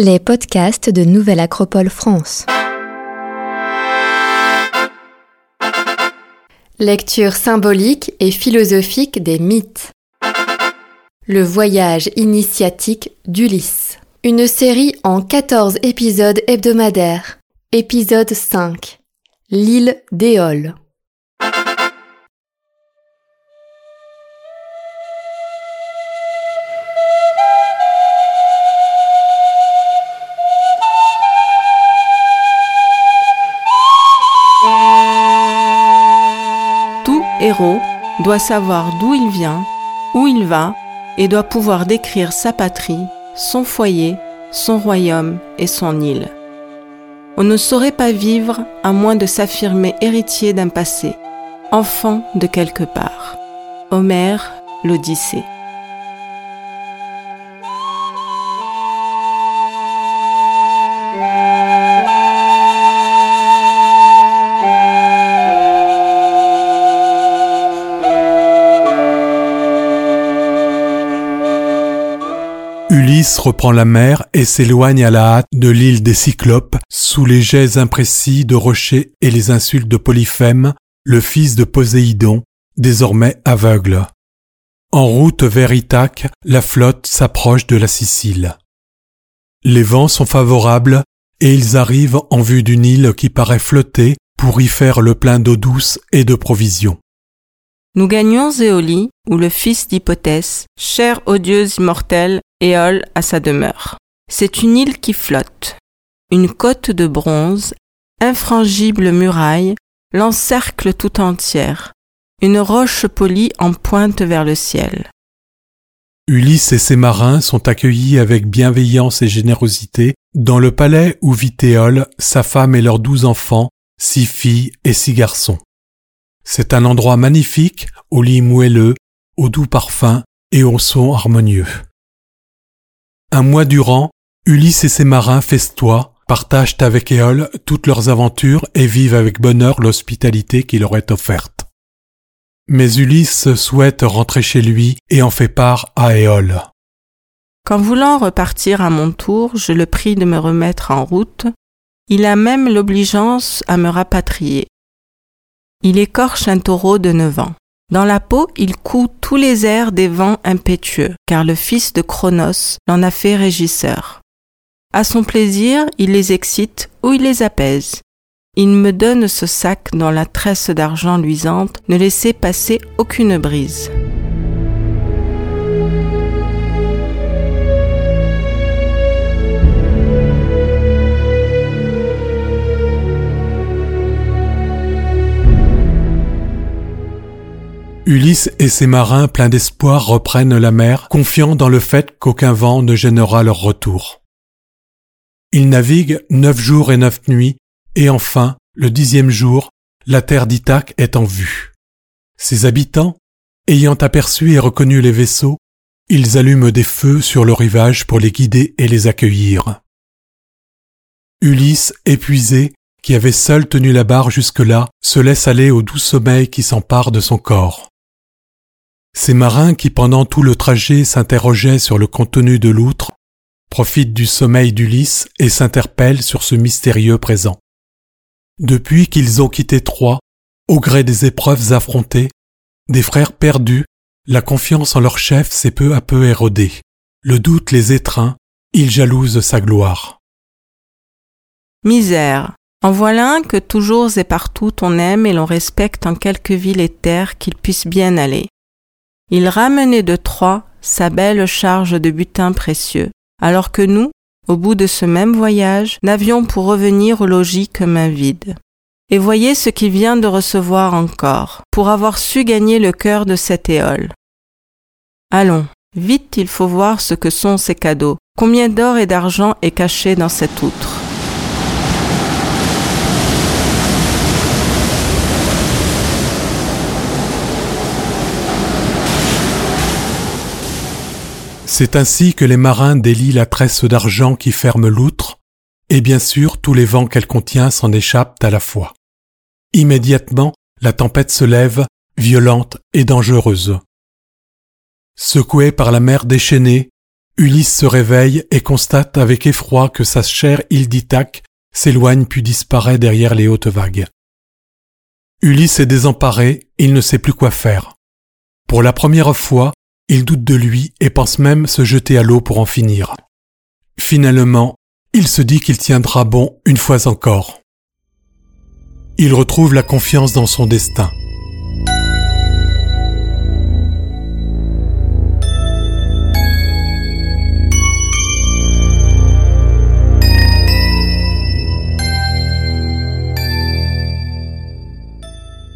Les podcasts de Nouvelle Acropole France. Lecture symbolique et philosophique des mythes. Le voyage initiatique d'Ulysse. Une série en 14 épisodes hebdomadaires. Épisode 5. L'île d'Éole. Doit savoir d'où il vient, où il va, et doit pouvoir décrire sa patrie, son foyer, son royaume et son île. On ne saurait pas vivre à moins de s'affirmer héritier d'un passé, enfant de quelque part. Homère, l'Odyssée. Reprend la mer et s'éloigne à la hâte de l'île des Cyclopes, sous les jets imprécis de rochers et les insultes de Polyphème, le fils de Poséidon, désormais aveugle. En route vers Ithaque, la flotte s'approche de la Sicile. Les vents sont favorables et ils arrivent en vue d'une île qui paraît flotter pour y faire le plein d'eau douce et de provisions. Nous gagnons Éolie, où le fils d'Hypothèse, cher odieuse immortelle, Éole à sa demeure. C'est une île qui flotte. Une côte de bronze, infrangible muraille, l'encercle tout entière. Une roche polie en pointe vers le ciel. Ulysse et ses marins sont accueillis avec bienveillance et générosité dans le palais où vit Théole, sa femme et leurs douze enfants, six filles et six garçons. C'est un endroit magnifique, au lit moelleux, au doux parfum et au son harmonieux. Un mois durant, Ulysse et ses marins festoient, partagent avec Éole toutes leurs aventures et vivent avec bonheur l'hospitalité qui leur est offerte. Mais Ulysse souhaite rentrer chez lui et en fait part à Éole. Qu'en voulant repartir à mon tour, je le prie de me remettre en route, il a même l'obligeance à me rapatrier. Il écorche un taureau de neuf ans. Dans la peau, il coud tous les airs des vents impétueux, car le fils de Cronos l'en a fait régisseur. À son plaisir, il les excite ou il les apaise. Il me donne ce sac dont la tresse d'argent luisante ne laissait passer aucune brise. Ulysse et ses marins pleins d'espoir reprennent la mer, confiants dans le fait qu'aucun vent ne gênera leur retour. Ils naviguent neuf jours et neuf nuits, et enfin, le dixième jour, la terre d'Ithaque est en vue. Ses habitants, ayant aperçu et reconnu les vaisseaux, ils allument des feux sur le rivage pour les guider et les accueillir. Ulysse, épuisé, qui avait seul tenu la barre jusque-là, se laisse aller au doux sommeil qui s'empare de son corps. Ces marins qui pendant tout le trajet s'interrogeaient sur le contenu de l'outre profitent du sommeil d'Ulysse et s'interpellent sur ce mystérieux présent. Depuis qu'ils ont quitté Troie, au gré des épreuves affrontées, des frères perdus, la confiance en leur chef s'est peu à peu érodée. Le doute les étreint, ils jalousent sa gloire. Misère. En voilà un que toujours et partout on aime et l'on respecte en quelque ville et terre qu'il puisse bien aller. Il ramenait de Troie sa belle charge de butin précieux, alors que nous, au bout de ce même voyage, n'avions pour revenir au logis que main vide. Et voyez ce qu'il vient de recevoir encore, pour avoir su gagner le cœur de cet éole. Allons, vite il faut voir ce que sont ces cadeaux, combien d'or et d'argent est caché dans cette outre. C'est ainsi que les marins délient la tresse d'argent qui ferme l'outre, et bien sûr tous les vents qu'elle contient s'en échappent à la fois. Immédiatement, la tempête se lève, violente et dangereuse. Secouée par la mer déchaînée, Ulysse se réveille et constate avec effroi que sa chère île s'éloigne puis disparaît derrière les hautes vagues. Ulysse est désemparé, il ne sait plus quoi faire. Pour la première fois, il doute de lui et pense même se jeter à l'eau pour en finir. Finalement, il se dit qu'il tiendra bon une fois encore. Il retrouve la confiance dans son destin.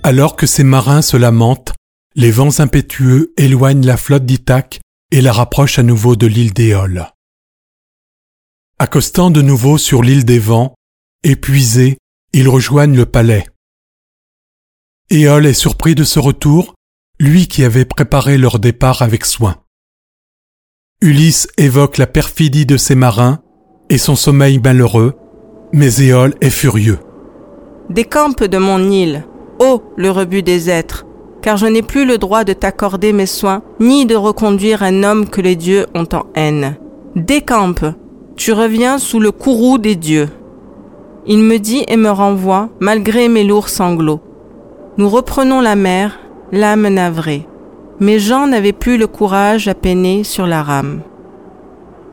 Alors que ces marins se lamentent, les vents impétueux éloignent la flotte d'Ithaque et la rapprochent à nouveau de l'île d'Éole. Accostant de nouveau sur l'île des vents, épuisés, ils rejoignent le palais. Éole est surpris de ce retour, lui qui avait préparé leur départ avec soin. Ulysse évoque la perfidie de ses marins et son sommeil malheureux, mais Éole est furieux. Décampe de mon île, ô le rebut des êtres, car je n'ai plus le droit de t'accorder mes soins, ni de reconduire un homme que les dieux ont en haine. Décampe, tu reviens sous le courroux des dieux. Il me dit et me renvoie, malgré mes lourds sanglots. Nous reprenons la mer, l'âme navrée. Mes gens n'avaient plus le courage à peiner sur la rame.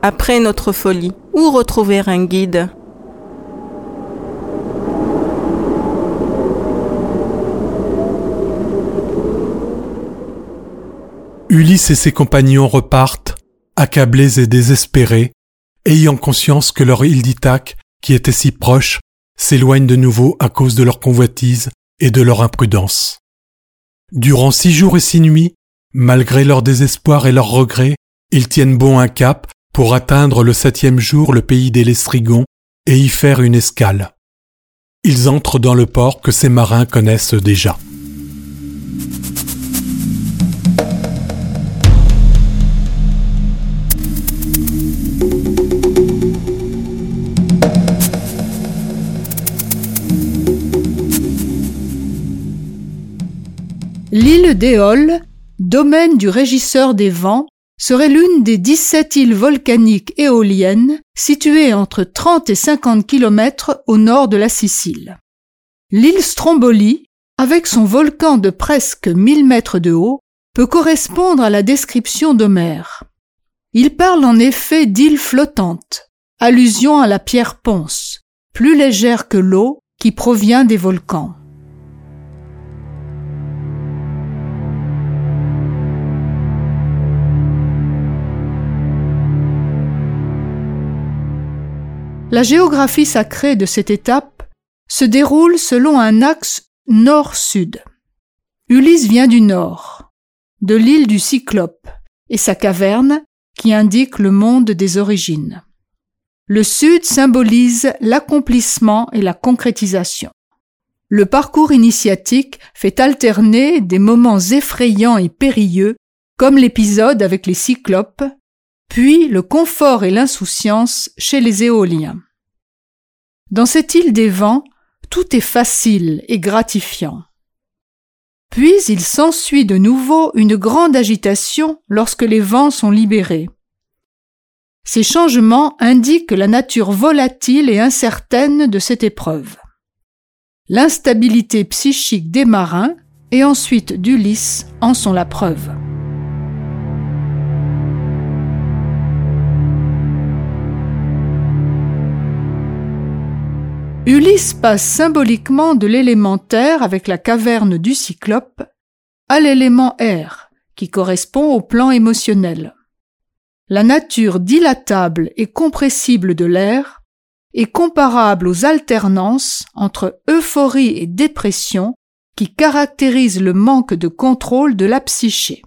Après notre folie, où retrouver un guide? Ulysse et ses compagnons repartent, accablés et désespérés, ayant conscience que leur île d'Ithaque, qui était si proche, s'éloigne de nouveau à cause de leur convoitise et de leur imprudence. Durant six jours et six nuits, malgré leur désespoir et leurs regrets, ils tiennent bon un cap pour atteindre le septième jour le pays des Lestrigons et y faire une escale. Ils entrent dans le port que ces marins connaissent déjà. L'île d'Éole, domaine du régisseur des vents, serait l'une des 17 îles volcaniques éoliennes situées entre 30 et 50 km au nord de la Sicile. L'île Stromboli, avec son volcan de presque 1000 mètres de haut, peut correspondre à la description d'Homère. Il parle en effet d'île flottante, allusion à la pierre ponce, plus légère que l'eau qui provient des volcans. La géographie sacrée de cette étape se déroule selon un axe nord-sud. Ulysse vient du nord, de l'île du Cyclope, et sa caverne qui indique le monde des origines. Le sud symbolise l'accomplissement et la concrétisation. Le parcours initiatique fait alterner des moments effrayants et périlleux, comme l'épisode avec les cyclopes, puis le confort et l'insouciance chez les éoliens. Dans cette île des vents, tout est facile et gratifiant. Puis il s'ensuit de nouveau une grande agitation lorsque les vents sont libérés. Ces changements indiquent la nature volatile et incertaine de cette épreuve. L'instabilité psychique des marins et ensuite d'Ulysse en sont la preuve. Ulysse passe symboliquement de l'élémentaire avec la caverne du Cyclope à l'élément air, qui correspond au plan émotionnel. La nature dilatable et compressible de l'air est comparable aux alternances entre euphorie et dépression qui caractérisent le manque de contrôle de la psyché.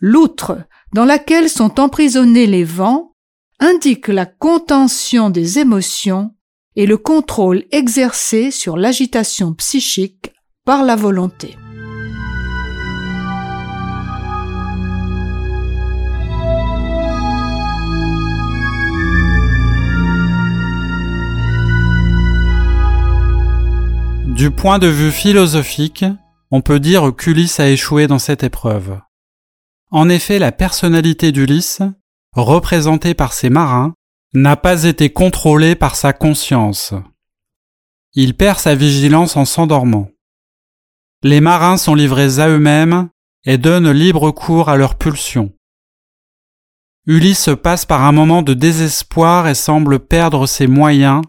L'outre, dans laquelle sont emprisonnés les vents, indique la contention des émotions et le contrôle exercé sur l'agitation psychique par la volonté. Du point de vue philosophique, on peut dire qu'Ulysse a échoué dans cette épreuve. En effet, la personnalité d'Ulysse représenté par ces marins, n'a pas été contrôlé par sa conscience. Il perd sa vigilance en s'endormant. Les marins sont livrés à eux-mêmes et donnent libre cours à leurs pulsions. Ulysse passe par un moment de désespoir et semble perdre ses moyens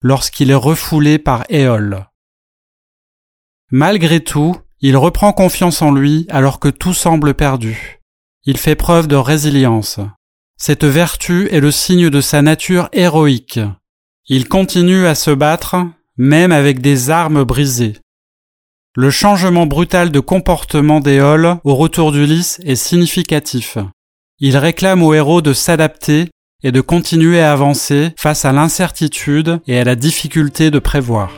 lorsqu'il est refoulé par Éole. Malgré tout, il reprend confiance en lui alors que tout semble perdu. Il fait preuve de résilience. Cette vertu est le signe de sa nature héroïque. Il continue à se battre, même avec des armes brisées. Le changement brutal de comportement d'Éole au retour d'Ulysse est significatif. Il réclame au héros de s'adapter et de continuer à avancer face à l'incertitude et à la difficulté de prévoir.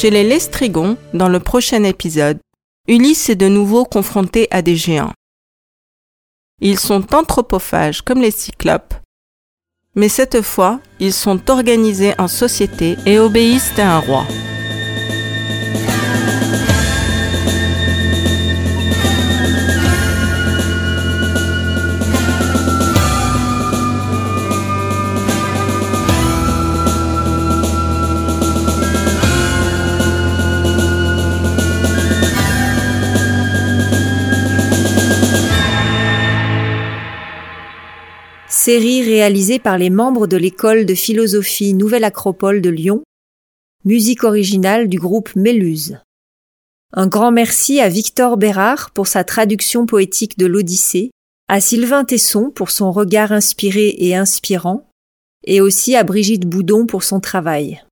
Chez les Lestrigons, dans le prochain épisode, Ulysse est de nouveau confronté à des géants. Ils sont anthropophages comme les cyclopes, mais cette fois, ils sont organisés en société et obéissent à un roi. Série réalisée par les membres de l'école de philosophie Nouvelle Acropole de Lyon, musique originale du groupe Méluse. Un grand merci à Victor Bérard pour sa traduction poétique de l'Odyssée, à Sylvain Tesson pour son regard inspiré et inspirant, et aussi à Brigitte Boudon pour son travail.